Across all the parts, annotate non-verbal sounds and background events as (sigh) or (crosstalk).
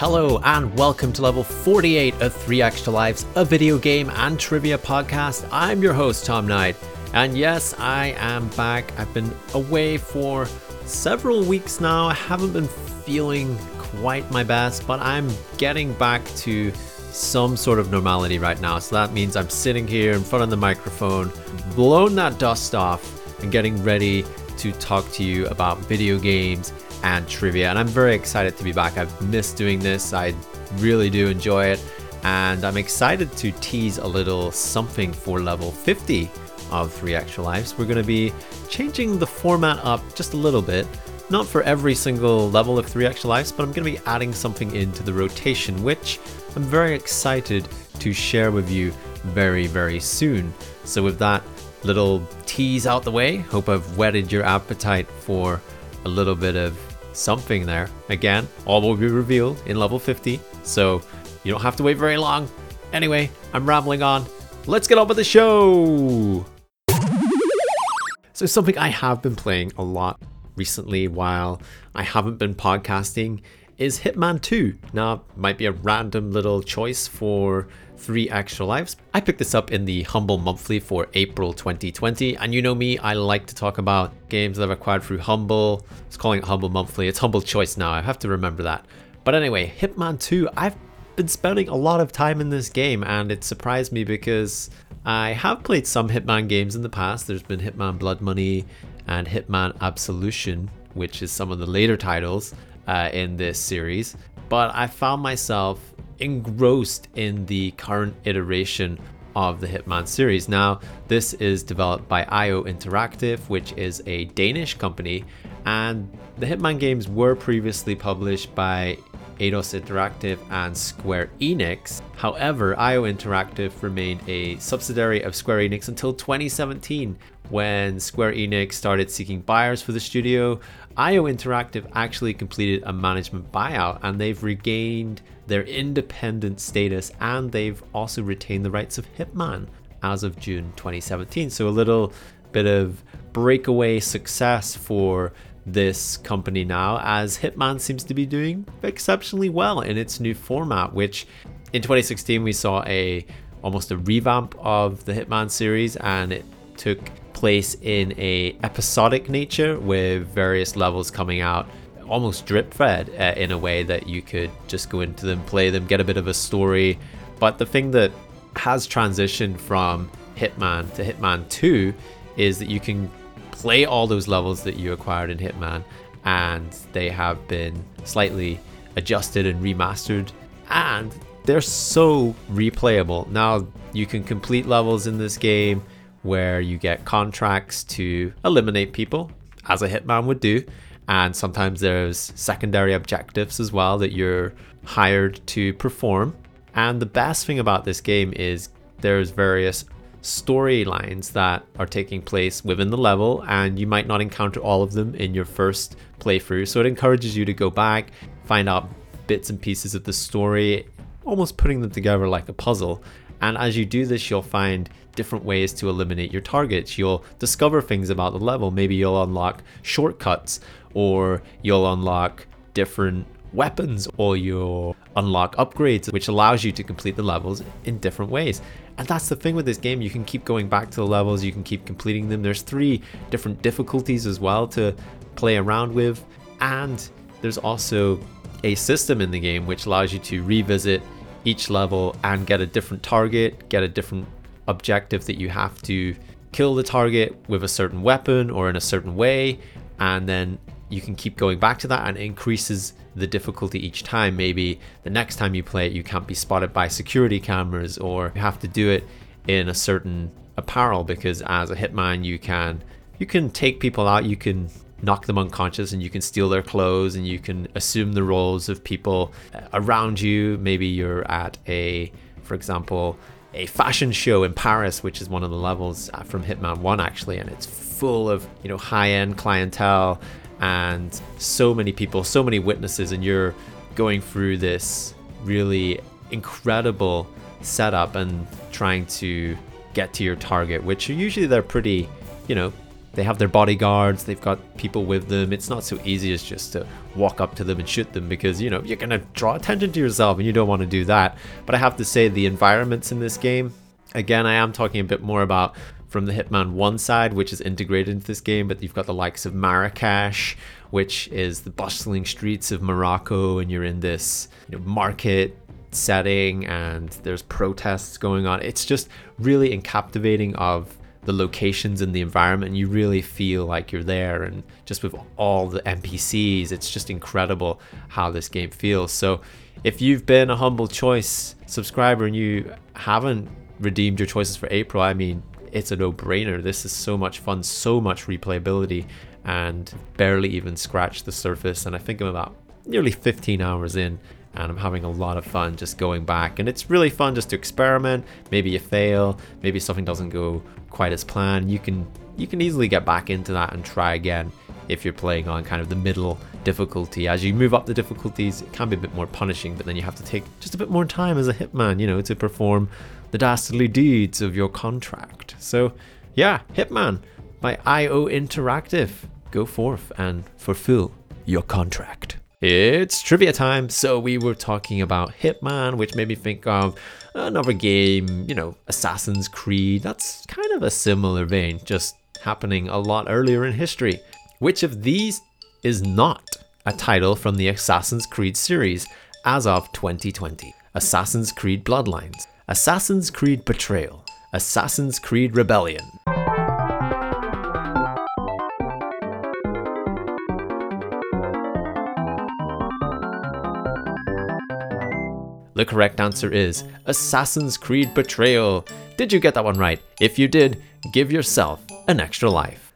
Hello and welcome to level 48 of 3 Extra Lives, a video game and trivia podcast. I'm your host, Tom Knight. And yes, I am back. I've been away for several weeks now. I haven't been feeling quite my best, but I'm getting back to some sort of normality right now. So that means I'm sitting here in front of the microphone, blowing that dust off, and getting ready to talk to you about video games and trivia. And I'm very excited to be back. I've missed doing this, I really do enjoy it. And I'm excited to tease a little something for level 50 of 3 Extra Lives. We're going to be changing the format up just a little bit. Not for every single level of 3 Extra Lives, but I'm going to be adding something into the rotation, which I'm very excited to share with you very, very soon. So, with that little tease out the way, hope I've whetted your appetite for a little bit of something there. Again, all will be revealed in level 50, so you don't have to wait very long. Anyway, I'm rambling on. Let's get on with the show! So, something I have been playing a lot recently while I haven't been podcasting is Hitman 2. Now, might be a random little choice for three extra lives. I picked this up in the Humble Monthly for April 2020, and you know me, I like to talk about games that I've acquired through Humble. It's calling it Humble Monthly. It's Humble Choice now. I have to remember that. But anyway, Hitman 2, I've been spending a lot of time in this game, and it surprised me because I have played some Hitman games in the past. There's been Hitman Blood Money and Hitman Absolution, which is some of the later titles uh, in this series, but I found myself engrossed in the current iteration of the Hitman series. Now, this is developed by IO Interactive, which is a Danish company, and the Hitman games were previously published by Eidos Interactive and Square Enix. However, IO Interactive remained a subsidiary of Square Enix until 2017 when Square Enix started seeking buyers for the studio. IO Interactive actually completed a management buyout and they've regained their independent status and they've also retained the rights of Hitman as of June 2017. So a little bit of breakaway success for this company now, as Hitman seems to be doing exceptionally well in its new format, which in 2016 we saw a almost a revamp of the Hitman series and it took place in a episodic nature with various levels coming out almost drip fed uh, in a way that you could just go into them, play them, get a bit of a story. But the thing that has transitioned from Hitman to Hitman 2 is that you can play all those levels that you acquired in Hitman, and they have been slightly adjusted and remastered, and they're so replayable. Now you can complete levels in this game where you get contracts to eliminate people, as a Hitman would do, and sometimes there's secondary objectives as well that you're hired to perform. And the best thing about this game is there's various storylines that are taking place within the level, and you might not encounter all of them in your first playthrough. So it encourages you to go back, find out bits and pieces of the story, almost putting them together like a puzzle. And as you do this, you'll find different ways to eliminate your targets. You'll discover things about the level. Maybe you'll unlock shortcuts, or you'll unlock different weapons, or you'll unlock upgrades, which allows you to complete the levels in different ways. And that's the thing with this game, you can keep going back to the levels, you can keep completing them. There's three different difficulties as well to play around with, and there's also a system in the game which allows you to revisit each level and get a different target, get a different objective that you have to kill the target with a certain weapon or in a certain way, and then you can keep going back to that and it increases the difficulty each time. Maybe the next time you play it, you can't be spotted by security cameras, or you have to do it in a certain apparel because as a hitman, you can you can take people out, you can knock them unconscious, and you can steal their clothes, and you can assume the roles of people around you. Maybe you're at a, for example, a fashion show in Paris, which is one of the levels from Hitman 1 actually, and it's full of, you know, high-end clientele and so many people, so many witnesses, and you're going through this really incredible setup and trying to get to your target, which usually they're pretty, you know, they have their bodyguards, they've got people with them. It's not so easy as just to walk up to them and shoot them because, you know, you're going to draw attention to yourself and you don't want to do that. But I have to say, the environments in this game, again, I am talking a bit more about from the Hitman 1 side, which is integrated into this game, but you've got the likes of Marrakesh, which is the bustling streets of Morocco, and you're in this you know, market setting and there's protests going on. It's just really captivating of the locations and the environment. You really feel like you're there, and just with all the NPCs, it's just incredible how this game feels. So, if you've been a humble choice subscriber and you haven't redeemed your choices for April, I mean, it's a no-brainer. This is so much fun, so much replayability, and barely even scratched the surface. And I think I'm about nearly 15 hours in, and I'm having a lot of fun just going back. And it's really fun just to experiment. Maybe you fail, maybe something doesn't go quite as planned. You can you can easily get back into that and try again if you're playing on kind of the middle difficulty. As you move up the difficulties, it can be a bit more punishing, but then you have to take just a bit more time as a hitman, you know, to perform the dastardly deeds of your contract. So, yeah, Hitman by IO Interactive. Go forth and fulfill your contract. It's trivia time. So, we were talking about Hitman, which made me think of another game, you know, Assassin's Creed. That's kind of a similar vein, just happening a lot earlier in history. Which of these is not a title from the Assassin's Creed series as of 2020? Assassin's Creed Bloodlines, Assassin's Creed Betrayal, Assassin's Creed Rebellion. The correct answer is Assassin's Creed Betrayal. Did you get that one right? If you did, give yourself an extra life.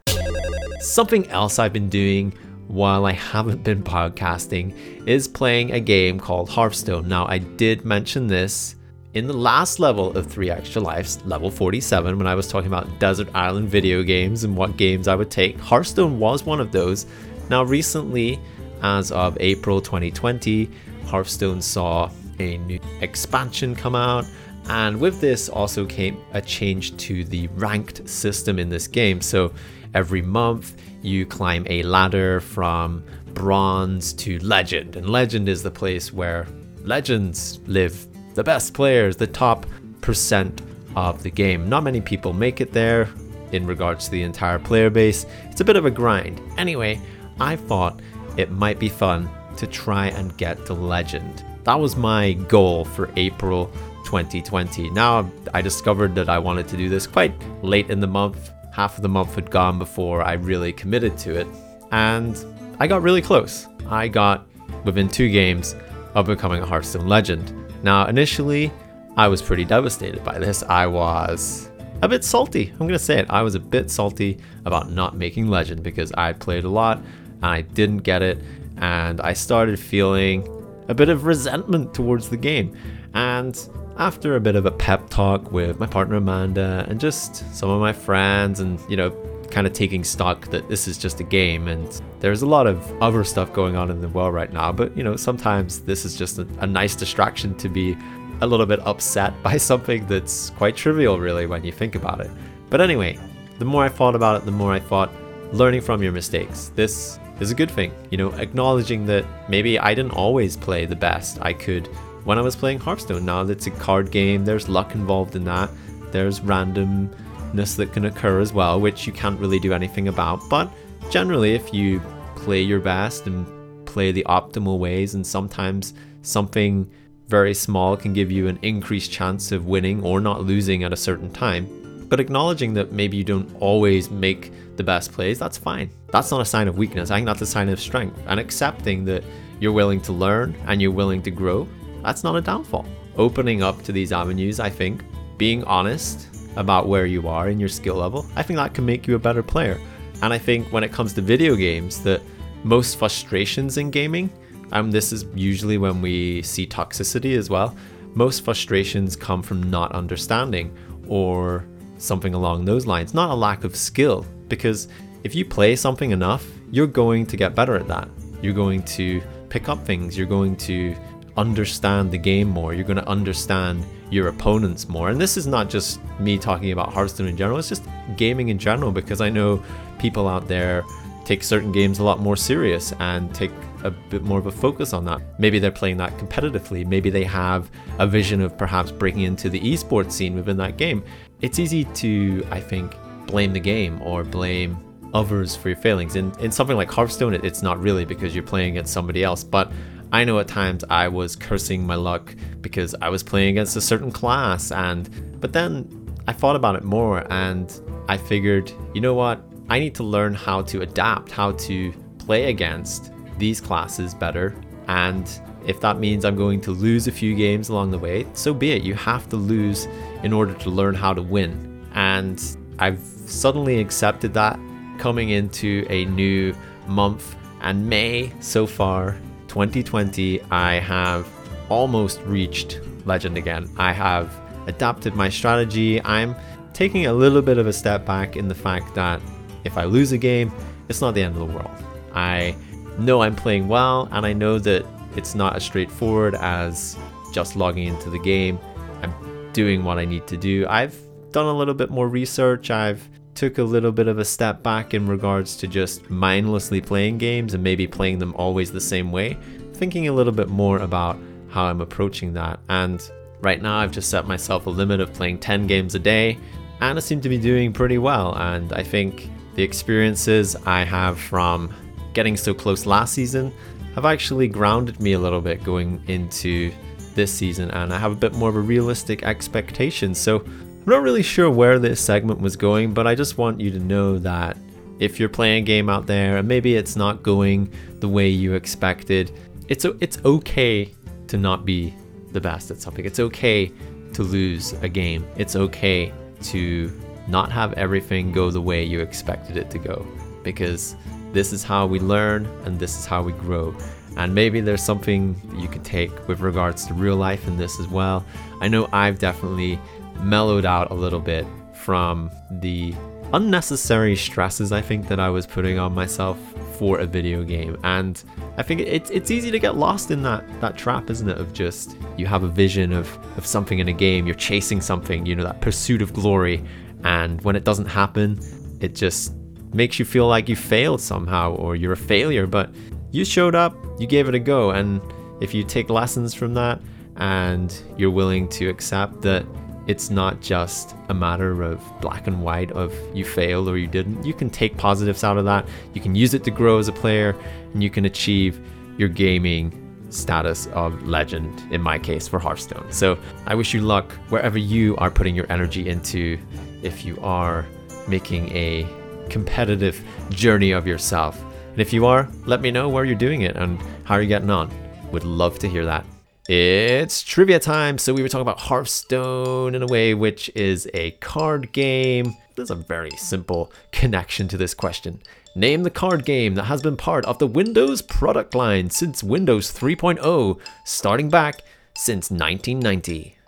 Something else I've been doing while I haven't been podcasting is playing a game called Hearthstone. Now, I did mention this in the last level of 3 Extra Lives, level 47, when I was talking about desert island video games and what games I would take, Hearthstone was one of those. Now, recently, as of April 2020, Hearthstone saw a new expansion come out, and with this also came a change to the ranked system in this game. So, every month, you climb a ladder from bronze to legend, and legend is the place where legends live the best players, the top percent of the game. Not many people make it there in regards to the entire player base. It's a bit of a grind. Anyway, I thought it might be fun to try and get to legend. That was my goal for April 2020. Now I discovered that I wanted to do this quite late in the month. Half of the month had gone before I really committed to it. And I got really close. I got within two games of becoming a Hearthstone legend. Now, initially, I was pretty devastated by this. I was a bit salty. I'm going to say it. I was a bit salty about not making Legend because I played a lot and I didn't get it. And I started feeling a bit of resentment towards the game. And after a bit of a pep talk with my partner Amanda and just some of my friends, and you know, kind of taking stock that this is just a game and there's a lot of other stuff going on in the world right now but you know sometimes this is just a, a nice distraction to be a little bit upset (laughs) by something that's quite trivial really when you think about it. But anyway the more i thought about it the more i thought learning from your mistakes this is a good thing. You know acknowledging that maybe i didn't always play the best i could when i was playing hearthstone. Now it's a card game there's luck involved in that. There's random that can occur as well, which you can't really do anything about. But generally, if you play your best and play the optimal ways, and sometimes something very small can give you an increased chance of winning or not losing at a certain time. But acknowledging that maybe you don't always make the best plays, that's fine. That's not a sign of weakness. I think that's a sign of strength. And accepting that you're willing to learn and you're willing to grow, that's not a downfall. Opening up to these avenues, I think, being honest about where you are in your skill level, I think that can make you a better player. And I think when it comes to video games, that most frustrations in gaming, and um, this is usually when we see toxicity as well, most frustrations come from not understanding or something along those lines, not a lack of skill. Because if you play something enough, you're going to get better at that. You're going to pick up things, you're going to understand the game more, you're going to understand your opponents more. And this is not just me talking about Hearthstone in general, it's just gaming in general because I know people out there take certain games a lot more serious and take a bit more of a focus on that. Maybe they're playing that competitively. Maybe they have a vision of perhaps breaking into the esports scene within that game. It's easy to, I think, blame the game or blame others for your failings. In in something like Hearthstone, it, it's not really because you're playing against somebody else. But I know at times I was cursing my luck because I was playing against a certain class, and but then I thought about it more and I figured, you know what? I need to learn how to adapt, how to play against these classes better. And if that means I'm going to lose a few games along the way, so be it. You have to lose in order to learn how to win. And I've suddenly accepted that coming into a new month and May so far, 2020, I have almost reached Legend again. I have adapted my strategy. I'm taking a little bit of a step back in the fact that if I lose a game, it's not the end of the world. I know I'm playing well, and I know that it's not as straightforward as just logging into the game. I'm doing what I need to do. I've done a little bit more research. I've took a little bit of a step back in regards to just mindlessly playing games and maybe playing them always the same way, thinking a little bit more about how I'm approaching that. And right now, I've just set myself a limit of playing 10 games a day, and I seem to be doing pretty well. And I think the experiences I have from getting so close last season have actually grounded me a little bit going into this season, and I have a bit more of a realistic expectation. So I'm not really sure where this segment was going, but I just want you to know that if you're playing a game out there and maybe it's not going the way you expected, it's it's okay to not be the best at something. It's okay to lose a game. It's okay to not have everything go the way you expected it to go because this is how we learn and this is how we grow. And maybe there's something you could take with regards to real life in this as well. I know I've definitely mellowed out a little bit from the unnecessary stresses I think that I was putting on myself for a video game. And I think it's it's easy to get lost in that that trap, isn't it? Of just you have a vision of of something in a game, you're chasing something, you know, that pursuit of glory, and when it doesn't happen, it just makes you feel like you failed somehow or you're a failure. But you showed up, you gave it a go, and if you take lessons from that and you're willing to accept that it's not just a matter of black and white of you failed or you didn't. You can take positives out of that. You can use it to grow as a player and you can achieve your gaming status of legend in my case for Hearthstone. So I wish you luck wherever you are putting your energy into if you are making a competitive journey of yourself. And if you are, let me know where you're doing it and how you're getting on. Would love to hear that. It's trivia time. So we were talking about Hearthstone in a way, which is a card game. There's a very simple connection to this question. Name the card game that has been part of the Windows product line since Windows 3.0, starting back since 1990.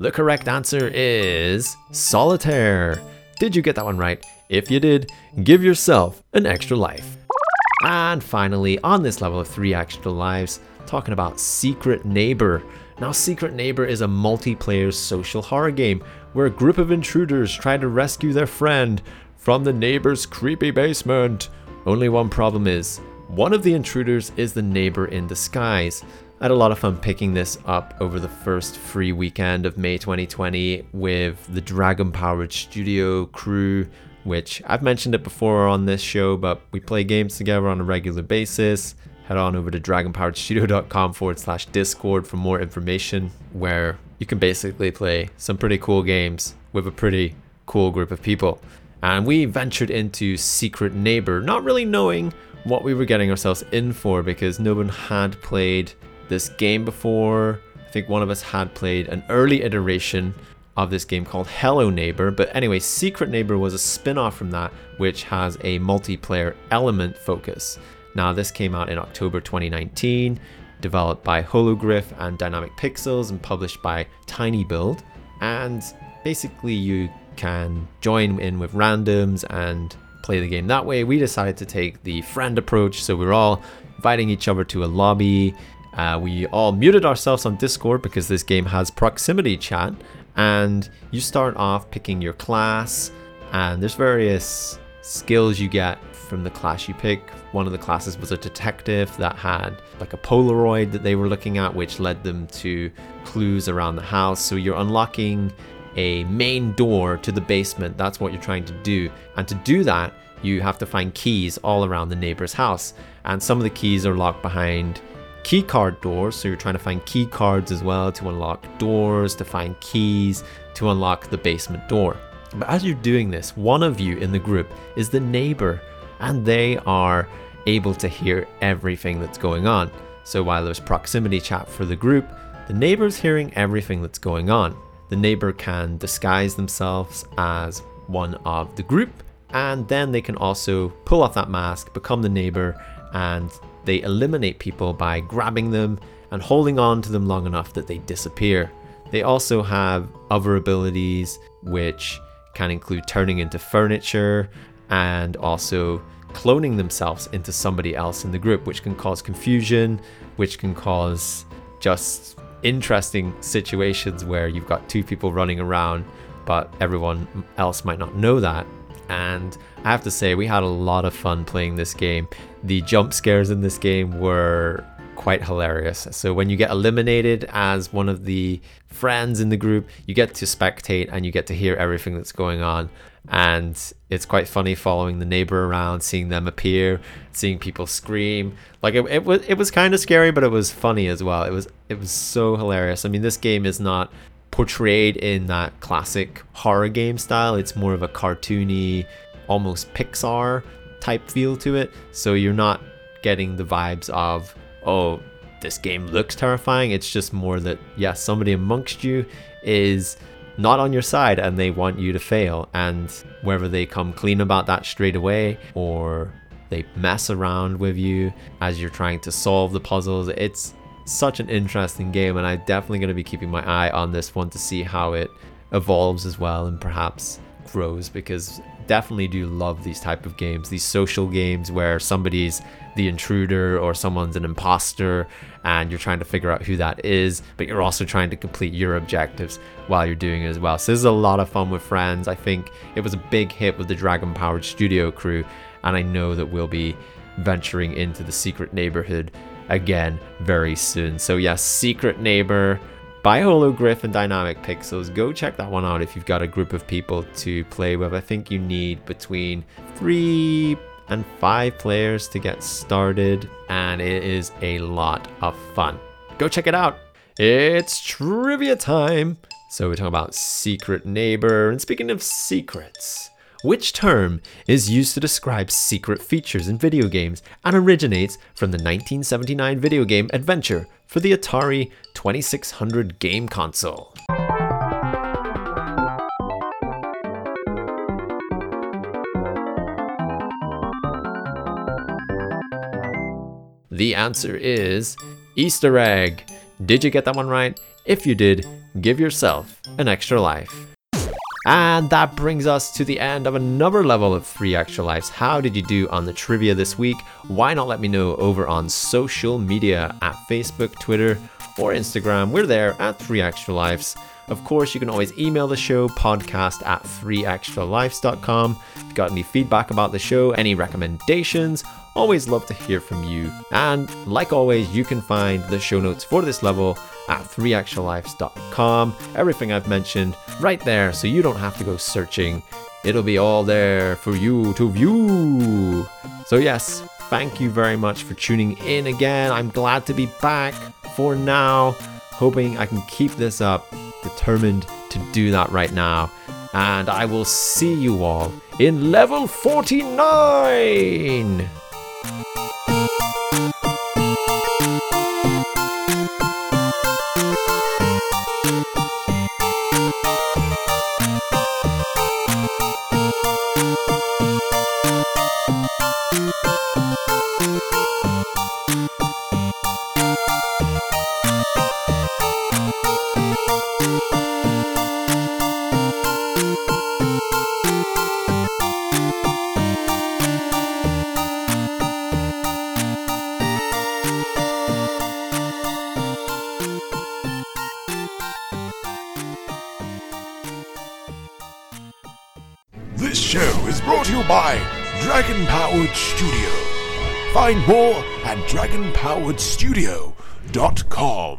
The correct answer is solitaire. Did you get that one right? If you did, give yourself an extra life. And finally, on this level of three extra lives, talking about Secret Neighbor. Now, Secret Neighbor is a multiplayer social horror game where a group of intruders try to rescue their friend from the neighbor's creepy basement. Only one problem is, one of the intruders is the neighbor in disguise. I had a lot of fun picking this up over the first free weekend of May 2020 with the Dragon Powered Studio crew, which I've mentioned it before on this show, but we play games together on a regular basis. Head on over to dragonpoweredstudio.com forward slash Discord for more information, where you can basically play some pretty cool games with a pretty cool group of people. And we ventured into Secret Neighbor, not really knowing what we were getting ourselves in for because no one had played this game before. I think one of us had played an early iteration of this game called Hello Neighbor. But anyway, Secret Neighbor was a spin off from that, which has a multiplayer element focus. Now, this came out in October 2019, developed by Hologryph and Dynamic Pixels, and published by Tiny Build. And basically, you can join in with randoms and play the game that way. We decided to take the friend approach, so we're all inviting each other to a lobby Uh, we all muted ourselves on Discord because this game has proximity chat, and you start off picking your class, and there's various skills you get from the class you pick. One of the classes was a detective that had like a Polaroid that they were looking at, which led them to clues around the house. So you're unlocking a main door to the basement. That's what you're trying to do. And to do that, you have to find keys all around the neighbor's house. And some of the keys are locked behind key card doors. So you're trying to find key cards as well to unlock doors, to find keys, to unlock the basement door. But as you're doing this, one of you in the group is the neighbor, and they are able to hear everything that's going on. So while there's proximity chat for the group, the neighbor's hearing everything that's going on. The neighbor can disguise themselves as one of the group, and then they can also pull off that mask, become the neighbor, and they eliminate people by grabbing them and holding on to them long enough that they disappear. They also have other abilities which can include turning into furniture and also cloning themselves into somebody else in the group, which can cause confusion, which can cause just interesting situations where you've got two people running around, but everyone else might not know that. And I have to say, we had a lot of fun playing this game. The jump scares in this game were quite hilarious. So when you get eliminated as one of the friends in the group, you get to spectate and you get to hear everything that's going on. And it's quite funny following the neighbor around, seeing them appear, seeing people scream. Like it, it was it was kind of scary, but it was funny as well. It was it was so hilarious. I mean, this game is not portrayed in that classic horror game style. It's more of a cartoony, almost Pixar type feel to it. So you're not getting the vibes of oh, this game looks terrifying. It's just more that, yeah, somebody amongst you is not on your side and they want you to fail. And whether they come clean about that straight away or they mess around with you as you're trying to solve the puzzles, it's such an interesting game. And I'm definitely going to be keeping my eye on this one to see how it evolves as well and perhaps grows because definitely do love these type of games these social games where somebody's the intruder or someone's an imposter and you're trying to figure out who that is but you're also trying to complete your objectives while you're doing it as well so this is a lot of fun with friends i think it was a big hit with the dragon powered studio crew and i know that we'll be venturing into the secret neighborhood again very soon so yes secret neighbor by Hologryph and Dynamic Pixels. Go check that one out if you've got a group of people to play with. I think you need between three and five players to get started, and it is a lot of fun. Go check it out. It's trivia time. So we're talking about Secret Neighbor, and speaking of secrets, which term is used to describe secret features in video games and originates from the 1979 video game Adventure for the Atari 2600 game console? The answer is Easter egg. Did you get that one right? If you did, give yourself an extra life. And that brings us to the end of another level of 3 Extra Lives. How did you do on the trivia this week? Why not let me know over on social media at Facebook, Twitter, or Instagram? We're there at 3 Extra Lives. Of course, you can always email the show podcast at 3extralives.com. If you've got any feedback about the show, any recommendations, always love to hear from you. And like always, you can find the show notes for this level at 3extralives.com. Everything I've mentioned right there, so you don't have to go searching. It'll be all there for you to view. So, yes, thank you very much for tuning in again. I'm glad to be back for now, hoping I can keep this up, determined to do that right now. And I will see you all in level 49. by Dragon Powered Studio. Find more at dragonpoweredstudio.com.